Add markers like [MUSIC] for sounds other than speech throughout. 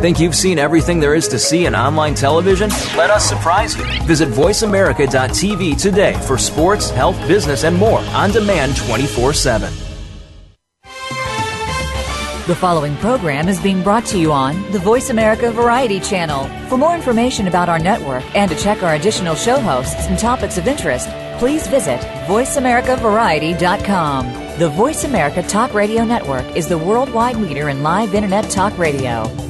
Think you've seen everything there is to see in online television? Let us surprise you. Visit VoiceAmerica.tv today for sports, health, business, and more on demand 24 7. The following program is being brought to you on the Voice America Variety Channel. For more information about our network and to check our additional show hosts and topics of interest, please visit VoiceAmericaVariety.com. The Voice America Talk Radio Network is the worldwide leader in live Internet talk radio.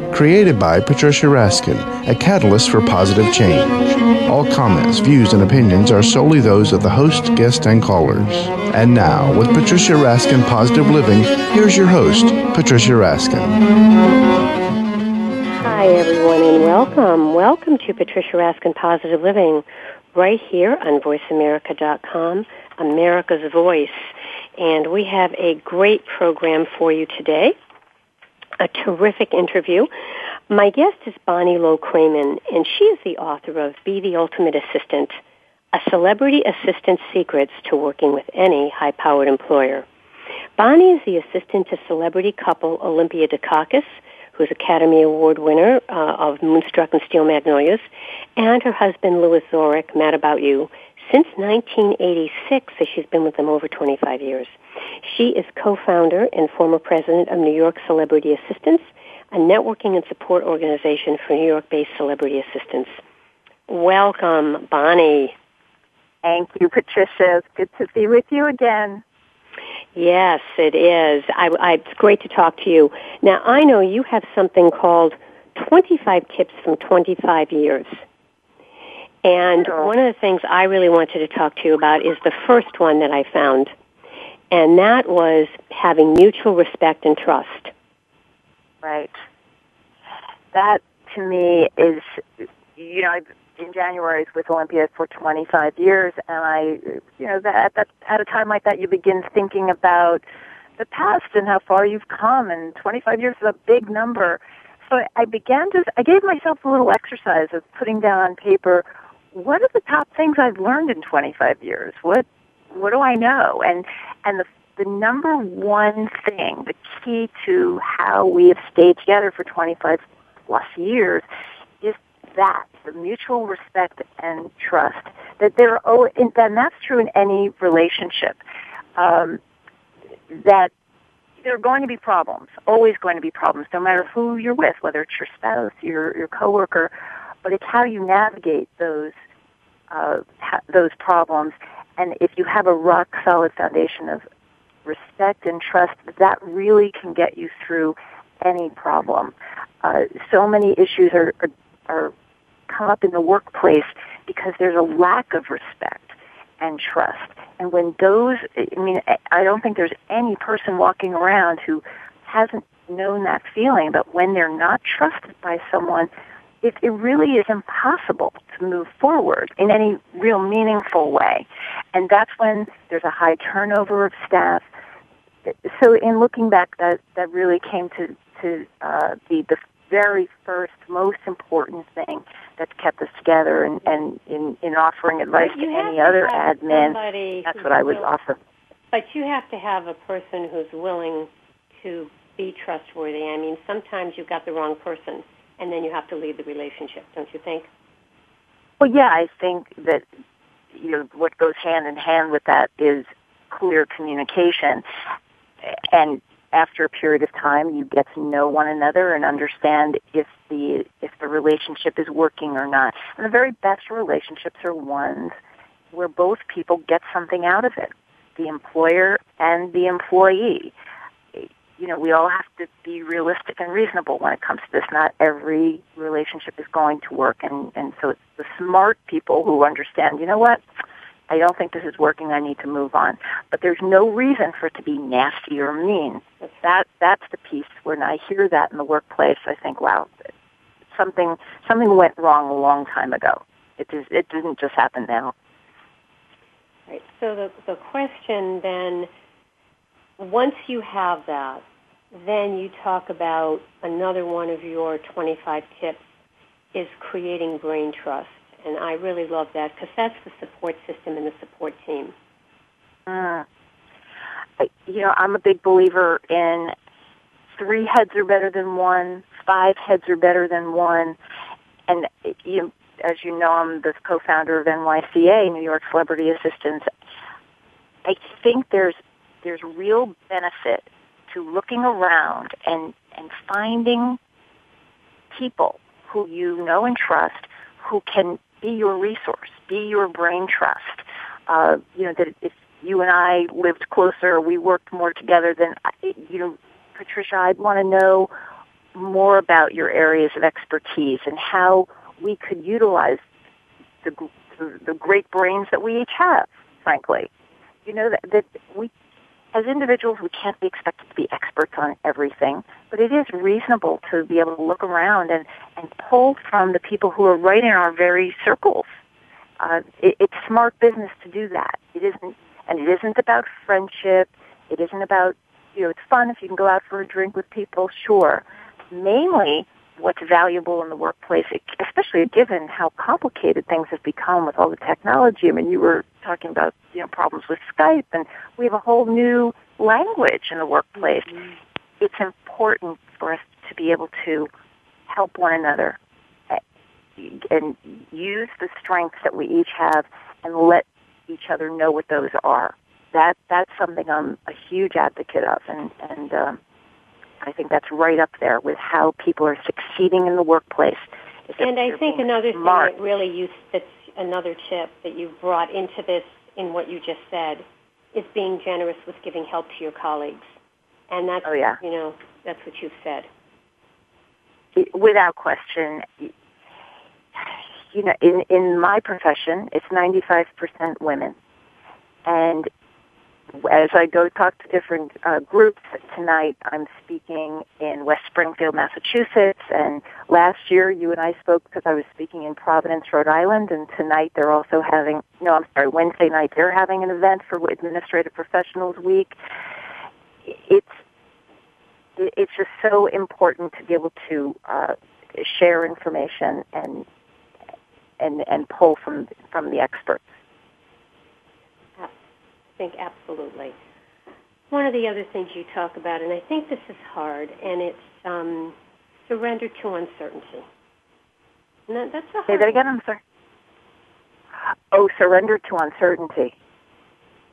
Created by Patricia Raskin, a catalyst for positive change. All comments, views, and opinions are solely those of the host, guest, and callers. And now, with Patricia Raskin Positive Living, here's your host, Patricia Raskin. Hi, everyone, and welcome. Welcome to Patricia Raskin Positive Living right here on VoiceAmerica.com, America's Voice. And we have a great program for you today, a terrific interview. My guest is Bonnie Low-Kramen, and she is the author of Be the Ultimate Assistant, a celebrity assistant's secrets to working with any high-powered employer. Bonnie is the assistant to celebrity couple Olympia Dukakis, who's Academy Award winner uh, of Moonstruck and Steel Magnolias, and her husband Louis Zorich, Mad About You, since 1986, so she's been with them over 25 years. She is co-founder and former president of New York Celebrity Assistants, a networking and support organization for New York-based celebrity assistants. Welcome, Bonnie. Thank you, Patricia. It's good to be with you again. Yes, it is. I, I, it's great to talk to you. Now, I know you have something called 25 Tips from 25 Years. And one of the things I really wanted to talk to you about is the first one that I found. And that was having mutual respect and trust. Right. That to me is, you know, I've in January with Olympia for 25 years, and I, you know, that, that at a time like that, you begin thinking about the past and how far you've come, and 25 years is a big number. So I began to, I gave myself a little exercise of putting down on paper what are the top things I've learned in 25 years? What what do I know? And and the the number one thing, the key to how we have stayed together for 25 plus years, is that the mutual respect and trust. That there, are oh, and that's true in any relationship. Um, that there are going to be problems, always going to be problems, no matter who you're with, whether it's your spouse, your your coworker, but it's how you navigate those uh, ha- those problems. And if you have a rock solid foundation of respect and trust, that really can get you through any problem. Uh, so many issues are, are, are come up in the workplace because there's a lack of respect and trust. And when those, I mean, I don't think there's any person walking around who hasn't known that feeling, but when they're not trusted by someone, it, it really is impossible to move forward in any real meaningful way. And that's when there's a high turnover of staff. So in looking back, that, that really came to, to uh, be the very first, most important thing that's kept us together and, and in, in offering advice to any to other admin. That's what I would offer. But you have to have a person who's willing to be trustworthy. I mean, sometimes you've got the wrong person and then you have to lead the relationship, don't you think? Well, yeah, I think that you know what goes hand in hand with that is clear communication, and after a period of time, you get to know one another and understand if the if the relationship is working or not. And the very best relationships are ones where both people get something out of it, the employer and the employee you know, we all have to be realistic and reasonable when it comes to this. Not every relationship is going to work, and and so it's the smart people who understand. You know what? I don't think this is working. I need to move on. But there's no reason for it to be nasty or mean. That that's the piece when I hear that in the workplace. I think, wow, something something went wrong a long time ago. It just, it didn't just happen now. Right. So the the question then, once you have that, then you talk about another one of your 25 tips is creating brain trust. And I really love that because that's the support system and the support team. Mm. You know, I'm a big believer in three heads are better than one, five heads are better than one. And you, as you know, I'm the co-founder of NYCA, New York Celebrity Assistants. I think there's there's real benefit to looking around and and finding people who you know and trust who can be your resource, be your brain trust. Uh, you know that if you and I lived closer, we worked more together, then you know, Patricia, I'd want to know more about your areas of expertise and how we could utilize the the, the great brains that we each have. Frankly, you know that that we as individuals, we can't be expected to be experts on everything, but it is reasonable to be able to look around and, and pull from the people who are right in our very circles. Uh, it, it's smart business to do that. It isn't, and it isn't about friendship. It isn't about, you know, it's fun if you can go out for a drink with people, sure. Mainly, what's valuable in the workplace, especially given how complicated things have become with all the technology. I mean, you were talking about you know problems with Skype, and we have a whole new language in the workplace. Mm-hmm. It's important for us to be able to help one another eh, and use the strengths that we each have, and let each other know what those are. That that's something I'm a huge advocate of, and and um, I think that's right up there with how people are succeeding in the workplace. And I think another smart. thing that really you that's another tip that you brought into this in what you just said is being generous with giving help to your colleagues. And that's oh, yeah. you know, that's what you've said. Without question, you know, in in my profession, it's 95% women. And as I go talk to different uh, groups tonight, I'm speaking in West Springfield, Massachusetts, and last year you and I spoke because I was speaking in Providence, Rhode Island, and tonight they're also having, no, I'm sorry, Wednesday night they're having an event for Administrative Professionals Week. It's it's just so important to be able to uh, share information and and and pull from from the experts think absolutely. One of the other things you talk about, and I think this is hard, and it's um, surrender to uncertainty. No, that's a Say that again. I'm sorry. Oh, surrender to uncertainty.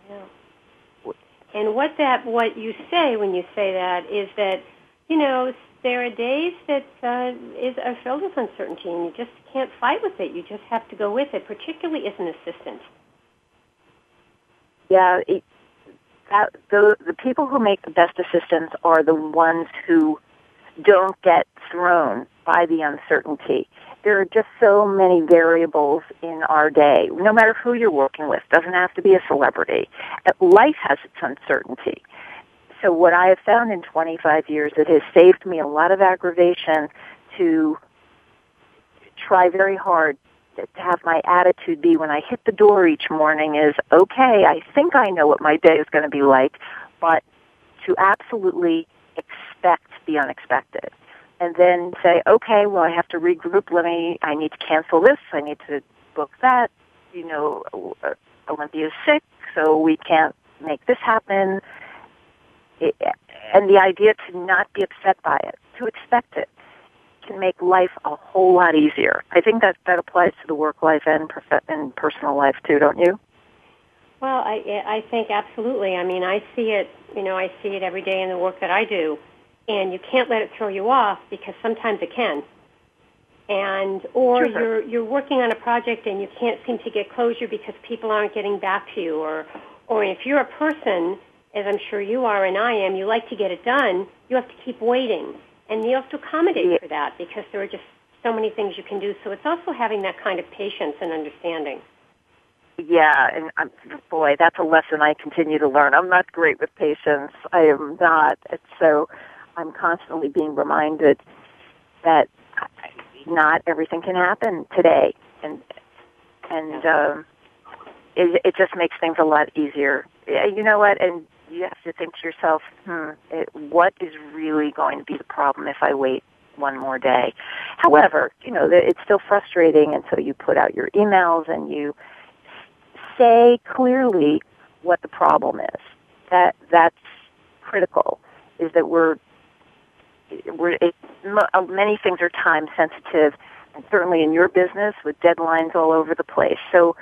Yeah. And what that what you say when you say that is that you know there are days that uh, is are filled with uncertainty, and you just can't fight with it. You just have to go with it, particularly as an assistant yeah, it, that, the the people who make the best assistants are the ones who don't get thrown by the uncertainty. There are just so many variables in our day. No matter who you're working with, doesn't have to be a celebrity. Uh, life has its uncertainty. So what I have found in 25 years, it has saved me a lot of aggravation to try very hard to have my attitude be when I hit the door each morning is, okay, I think I know what my day is going to be like, but to absolutely expect the unexpected. And then say, okay, well, I have to regroup. Let me, I need to cancel this. I need to book that. You know, uh, Olympia's sick, so we can't make this happen. It, and the idea to not be upset by it, to expect it can make life a whole lot easier. I think that that applies to the work life and prof- and personal life too, don't you? Well, I I think absolutely. I mean, I see it. You know, I see it every day in the work that I do, and you can't let it throw you off because sometimes it can. And or sure. you're you're working on a project and you can't seem to get closure because people aren't getting back to you, or or if you're a person, as I'm sure you are and I am, you like to get it done. You have to keep waiting and you have to accommodate for that because there are just so many things you can do. So it's also having that kind of patience and understanding. Yeah, and I'm, boy, that's a lesson I continue to learn. I'm not great with patience. I am not. It's so I'm constantly being reminded that not everything can happen today, and and um, it, it just makes things a lot easier. You know what? And you have to think to yourself, hmm, it, what is really going to be the problem if I wait one more day? However, you know, it's still frustrating, and so you put out your emails and you say clearly what the problem is. That that's critical. Is that we're we're it, uh, many things are time sensitive, and certainly in your business with deadlines all over the place. So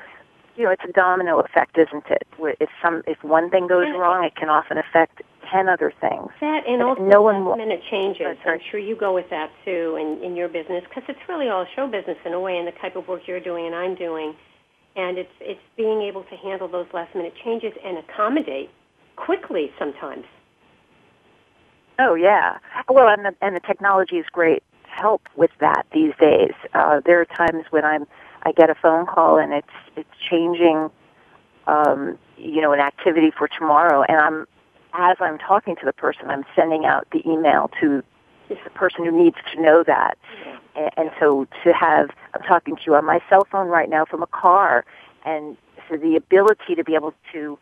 you know, it's a domino effect, isn't it? If some, if one thing goes wrong, it can often affect ten other things. That and also no one will, minute changes. I'm sure you go with that too in in your business because it's really all show business in a way, and the type of work you're doing and I'm doing, and it's it's being able to handle those last minute changes and accommodate quickly sometimes. Oh yeah, well, and the and the technology is great help with that these days. Uh, there are times when I'm I get a phone call and it's it's changing, um, you know, an activity for tomorrow, and I'm as I'm talking to the person, I'm sending out the email to the person who needs to know that. And, and so to have, I'm talking to you on my cell phone right now from a car, and so the ability to be able to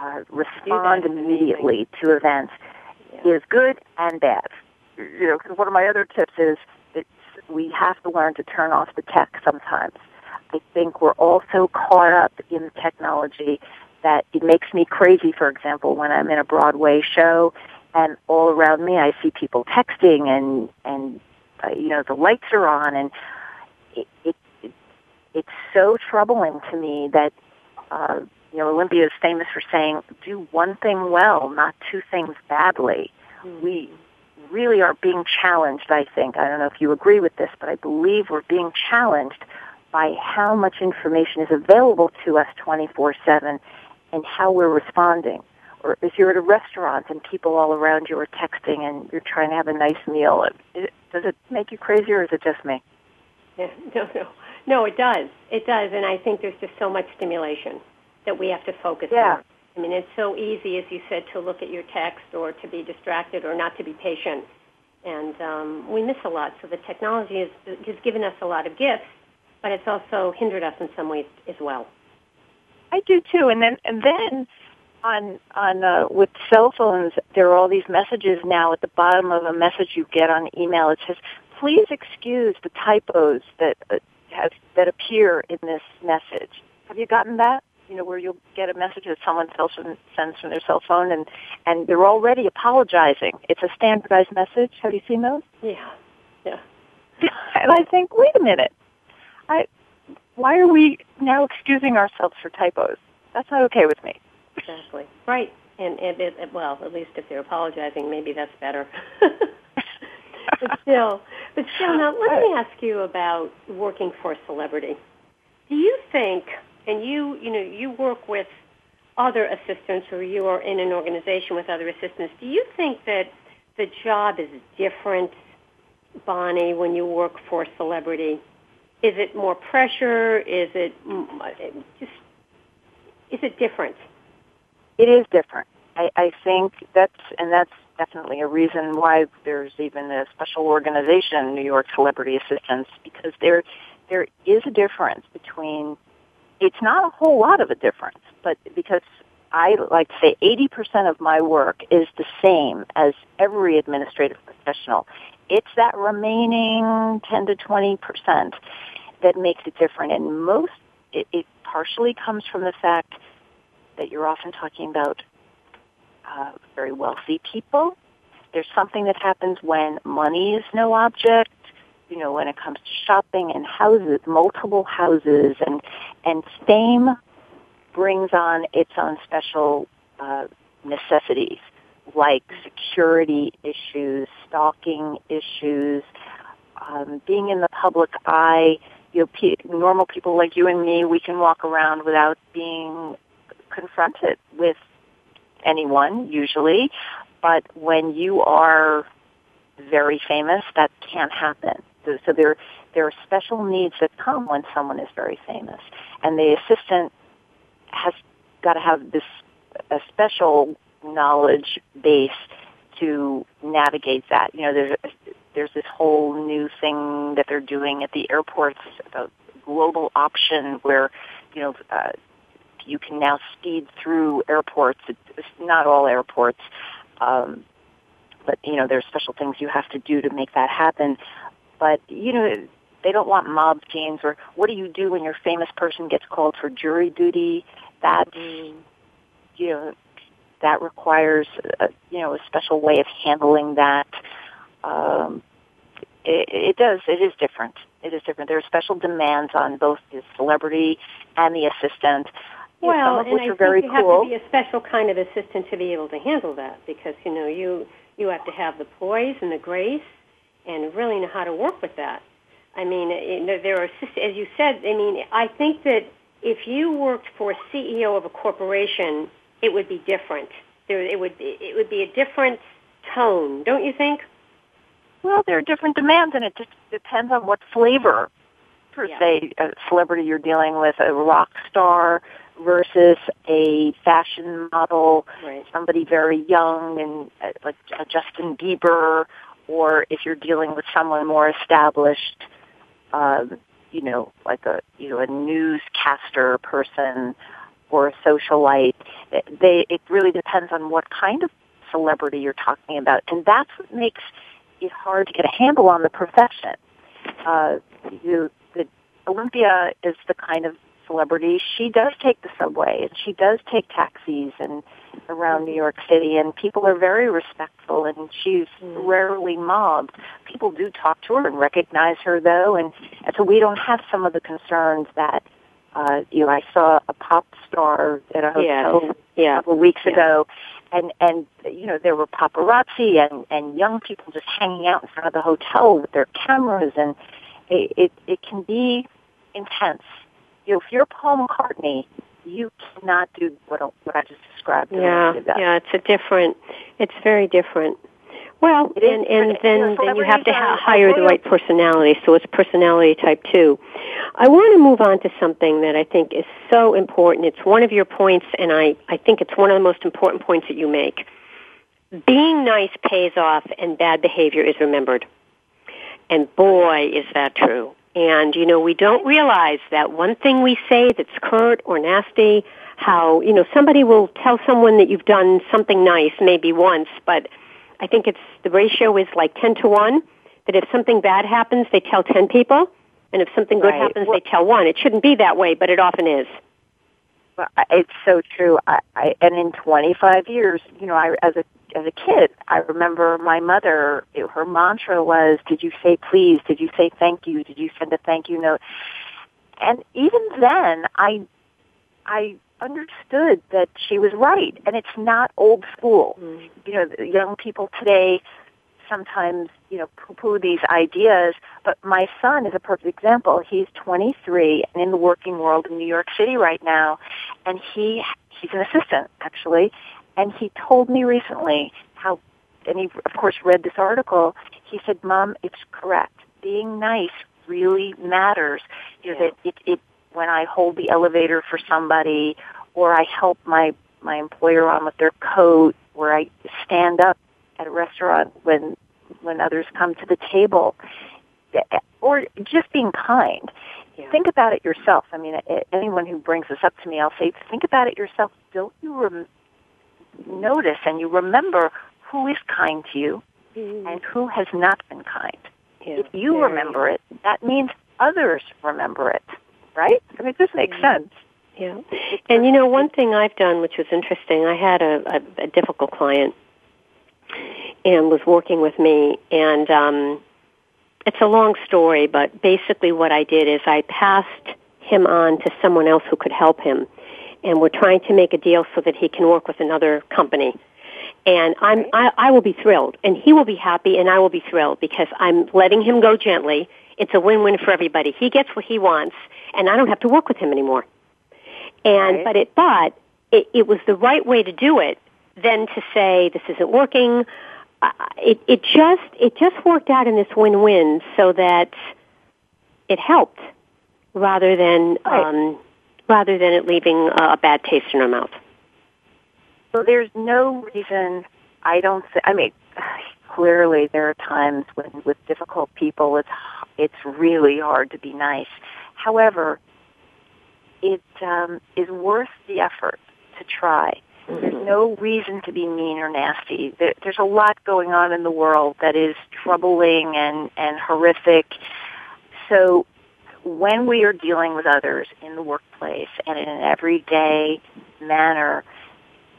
uh, respond immediately to events yeah. is good and bad. You know, because one of my other tips is we have to learn to turn off the tech sometimes. I think we're all so caught up in technology that it makes me crazy, for example, when I'm in a Broadway show and all around me I see people texting and, and, uh, you know, the lights are on and it, it, it it's so troubling to me that, uh, you know, Olympia is famous for saying, do one thing well, not two things badly. Mm-hmm. We, really are being challenged, I think. I don't know if you agree with this, but I believe we're being challenged by how much information is available to us 24-7 and how we're responding. Or if you're at a restaurant and people all around you are texting and you're trying to have a nice meal, it, does it make you crazy or is it just me? Yeah, [LAUGHS] no, no. No, it does. It does. And I think there's just so much stimulation that we have to focus yeah. on. I mean, it's so easy, as you said, to look at your text or to be distracted or not to be patient. And um, we miss a lot. So the technology has, has given us a lot of gifts, but it's also hindered us in some ways as well. I do too. And then, and then on on uh, with cell phones, there are all these messages now at the bottom of a message you get on email. It says, "Please excuse the typos that uh, have that appear in this message." Have you gotten that? You know, where you'll get a message that someone sends from their cell phone and, and they're already apologizing. It's a standardized message. Have you seen those? Yeah. Yeah. and I think, wait a minute. I, why are we now excusing ourselves for typos? That's not okay with me. Exactly. Right. And, and it, well, at least if they're apologizing, maybe that's better. [LAUGHS] but still, but still, now let me ask you about working for a celebrity. Do you think and you, you know, you work with other assistants or you are in an organization with other assistants, do you think that the job is different, Bonnie, when you work for a celebrity? Is it more pressure? Is it just, is it different? It is different. I, I think that's, and that's definitely a reason why there's even a special organization, New York Celebrity Assistants, because there, there is a difference between it's not a whole lot of a difference, but because I like to say 80% of my work is the same as every administrative professional. It's that remaining 10 to 20% that makes it different. And most, it, it partially comes from the fact that you're often talking about uh, very wealthy people. There's something that happens when money is no object you know, when it comes to shopping and houses, multiple houses, and and fame brings on its own special uh, necessities like security issues, stalking issues, um, being in the public eye. You know, pe- normal people like you and me, we can walk around without being confronted with anyone usually. But when you are very famous, that can't happen. So, there, there are special needs that come when someone is very famous. And the assistant has got to have this, a special knowledge base to navigate that. You know, there's, there's this whole new thing that they're doing at the airports, a global option where, you know, uh, you can now speed through airports. It's not all airports, um, but you know, there's special things you have to do to make that happen. But you know, they don't want mob scenes or what do you do when your famous person gets called for jury duty? That's you know that requires a, you know a special way of handling that. Um, it, it does. It is different. It is different. There are special demands on both the celebrity and the assistant. Well, some of which and I are very think you cool. have to be a special kind of assistant to be able to handle that because you know you you have to have the poise and the grace and really know how to work with that. I mean, there are as you said. I mean, I think that if you worked for a CEO of a corporation, it would be different. There, it would it would be a different tone, don't you think? Well, there are different demands, and it just depends on what flavor, per Yeah. se, a celebrity you're dealing with, a rock star versus a fashion model, Right. somebody very young and uh, like a Justin Bieber, or if you're dealing with someone more established, um, you know, like a you know a newscaster person or a socialite. They it really depends on what kind of celebrity you're talking about, and that's what makes it hard to get a handle on the profession. Uh, you, the Olympia is the kind of celebrity. She does take the subway and she does take taxis and around New York City, and people are very respectful. And she's rarely mobbed. People do talk to her and recognize her, though, and, and so we don't have some of the concerns that. Uh, you know, I saw a pop star at a hotel Yes. a couple of weeks Yeah. ago, and and you know there were paparazzi and and young people just hanging out in front of the hotel with their cameras, and it it, it can be intense. You know, if you're Paul McCartney, you cannot do what what I just described. Yeah, yeah, it's a different. It's very different. Well, It and and then then you have to ha- hire the right personality. So it's personality type two. I want to move on to something that I think is so important. It's one of your points, and I I think it's one of the most important points that you make. Being nice pays off, and bad behavior is remembered. And boy, is that true. And, you know, we don't realize that one thing we say that's curt or nasty, how, you know, somebody will tell someone that you've done something nice maybe once, but I think it's, the ratio is like 10 to 1, that if something bad happens, they tell 10 people, and if something good Right. happens, Well- they tell one. It shouldn't be that way, but it often is. Well, It's so true. I, I and in 25 years, you know, I as a as a kid, I remember my mother. It, her mantra was, "Did you say please? Did you say thank you? Did you send a thank you note?" And even then, I I understood that she was right, and it's not old school. Mm-hmm. You know, young people today sometimes you know poo-poo these ideas but my son is a perfect example he's 23 and in the working world in new york city right now and he he's an assistant actually and he told me recently how and he of course read this article. He said mom it's correct. Being nice really matters. You know Yeah. that it, it when i hold the elevator for somebody or i help my my employer on with their coat or i stand up at a restaurant when when others come to the table or just being kind. Yeah. think about it yourself. I mean anyone who brings this up to me i'll say think about it yourself. Don't you rem- notice and you remember who is kind to you and who has not been kind. Yeah. if you Very- remember it that means others remember it right? I mean this makes sense. Yeah. And you know, one thing I've done, which was interesting, I had a, a, a difficult client and was working with me, and um, it's a long story, but basically what I did is I passed him on to someone else who could help him, and we're trying to make a deal so that he can work with another company. And I'm, I, I will be thrilled, and he will be happy, and I will be thrilled because I'm letting him go gently. It's a win-win for everybody. He gets what he wants, and I don't have to work with him anymore. And Right. but it but it, it was the right way to do it than to say this isn't working. Uh, it it just it just worked out in this win-win so that it helped rather than Right. um, rather than it leaving a, bad taste in our mouth. So there's no reason I don't. Th- I mean, clearly there are times when with difficult people it's it's really hard to be nice. However, it um, is worth the effort to try. There's mm-hmm. no reason to be mean or nasty. There, there's a lot going on in the world that is troubling and, and horrific. So when we are dealing with others in the workplace and in an everyday manner,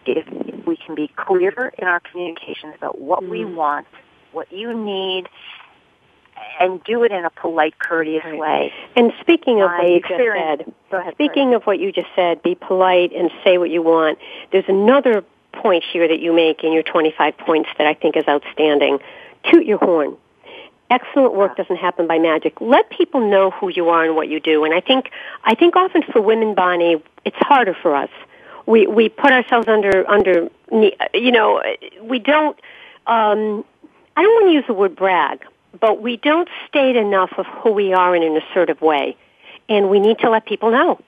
if, we can be clear in our communications about what mm. we want, what you need, and do it in a polite, courteous right. way. And speaking of what you just said, ahead, speaking of what you just said, be polite and say what you want. There's another point here that you make in your 25 points that I think is outstanding. Toot your horn. Excellent work doesn't happen by magic. Let people know who you are and what you do. And I think, I think often for women, Bonnie, it's harder for us. We, we put ourselves under, under, you know, we don't, um, I don't want to use the word brag, but we don't state enough of who we are in an assertive way. And we need to let people know.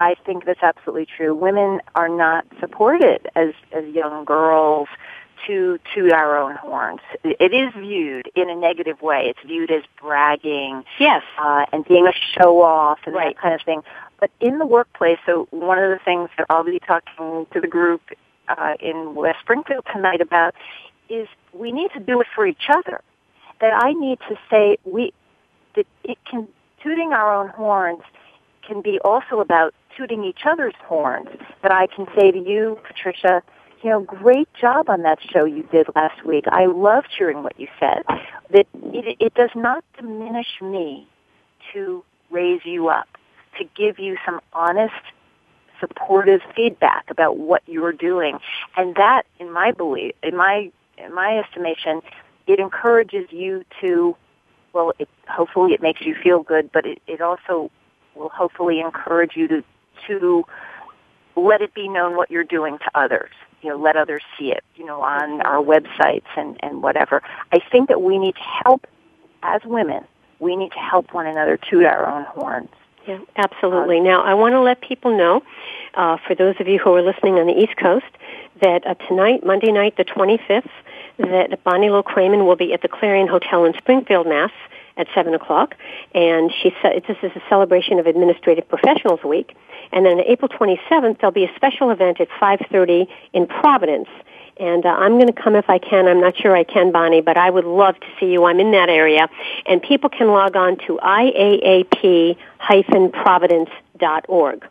I think that's absolutely true. Women are not supported as, as young girls to to our own horns. It is viewed in a negative way. It's viewed as bragging, yes, uh, and being a show off and right. that kind of thing. But in the workplace, so one of the things that I'll be talking to the group uh, in West Springfield tonight about is we need to do it for each other that I need to say we that it can tooting our own horns can be also about tooting each other's horns. That I can say to you, Patricia, you know, great job on that show you did last week. I loved hearing what you said. That it, it does not diminish me to raise you up, to give you some honest, supportive feedback about what you're doing, and that, in my belief, in my in my estimation, it encourages you to, well, it, hopefully it makes you feel good, but it, it also will hopefully encourage you to, to let it be known what you're doing to others. You know, let others see it, you know, on our websites and, and whatever. I think that we need to help, as women, we need to help one another toot our own horns. Yeah, absolutely. Now, I want to let people know, uh, for those of you who are listening on the East Coast, that uh, tonight, Monday night, the 25th, that Bonnie Low Kramen will be at the Clarion Hotel in Springfield, Mass. At 7 o'clock. And she said this is a celebration of Administrative Professionals Week. And then on April 27th, there'll be a special event at 5.30 in Providence. And uh, I'm going to come if I can. I'm not sure I can, Bonnie, but I would love to see you. I'm in that area. And people can log on to iaap-providence.org.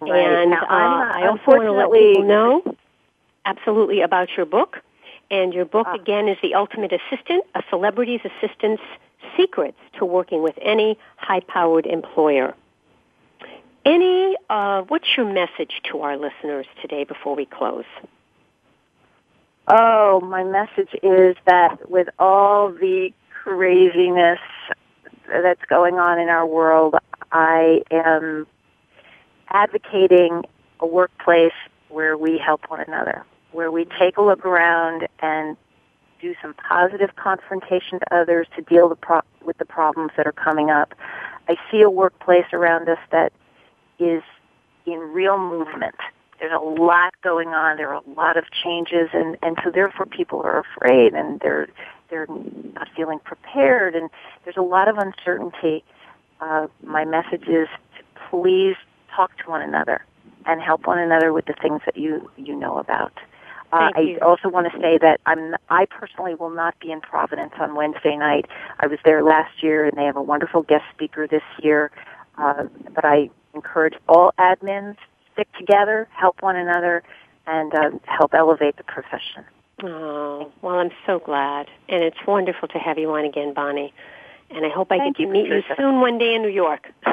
Right. And now, uh, I also want to let people know absolutely about your book. And your book, ah. again, is The Ultimate Assistant, a celebrity's assistant's secrets to working with any high-powered employer. Any, uh, what's your message to our listeners today before we close? Oh, my message is that with all the craziness that's going on in our world, I am advocating a workplace where we help one another where we take a look around and do some positive confrontation to others to deal the pro- with the problems that are coming up. I see a workplace around us that is in real movement. There's a lot going on. There are a lot of changes, and and so therefore people are afraid and they're they're not feeling prepared, and there's a lot of uncertainty. Uh, my message is to please talk to one another and help one another with the things that you you know about. Uh, I also want to say that I'm I personally will not be in Providence on Wednesday night. I was there last year, and they have a wonderful guest speaker this year. Uh, but I encourage all admins stick together, help one another, and uh, help elevate the profession. Oh, well, I'm so glad, and it's wonderful to have you on again, Bonnie. And I hope I Thank get to meet Patricia. you soon one day in New York. [LAUGHS]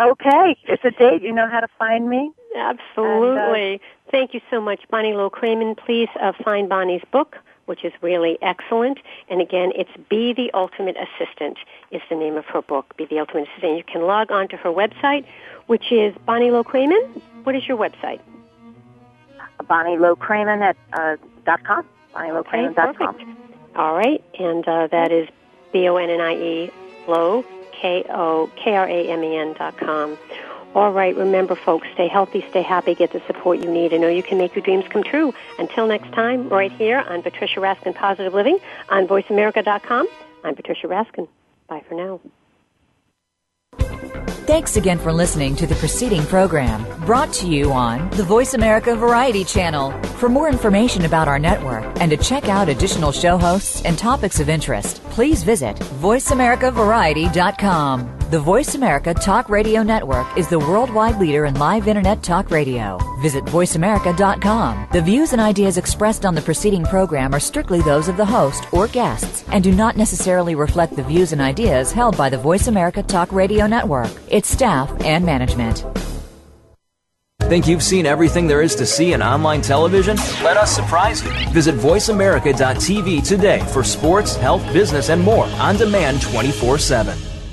okay, it's a date. You know how to find me. Absolutely. And, uh, Thank you so much, Bonnie Low Kramen. Please uh, find Bonnie's book, which is really excellent. And again, it's Be the Ultimate Assistant is the name of her book, Be the Ultimate Assistant. You can log on to her website, which is Bonnie Low Kramen. What is your website? Bonnie Low Kramen at uh, dot com. Bonnie Low Okay, dot com. All right, and uh, that is B O N N I E Low K O K R A M E N dot com. All right, remember, folks, stay healthy, stay happy, get the support you need. I know you can make your dreams come true. Until next time, right here on Patricia Raskin Positive Living on VoiceAmerica.com. I'm Patricia Raskin. Bye for now. Thanks again for listening to the preceding program brought to you on the Voice America Variety Channel. For more information about our network and to check out additional show hosts and topics of interest, please visit VoiceAmericaVariety.com. The Voice America Talk Radio Network is the worldwide leader in live Internet talk radio. Visit VoiceAmerica.com. The views and ideas expressed on the preceding program are strictly those of the host or guests and do not necessarily reflect the views and ideas held by the Voice America Talk Radio Network, its staff, and management. Think you've seen everything there is to see in online television? Let us surprise you. Visit VoiceAmerica.tv today for sports, health, business, and more on demand 24 7.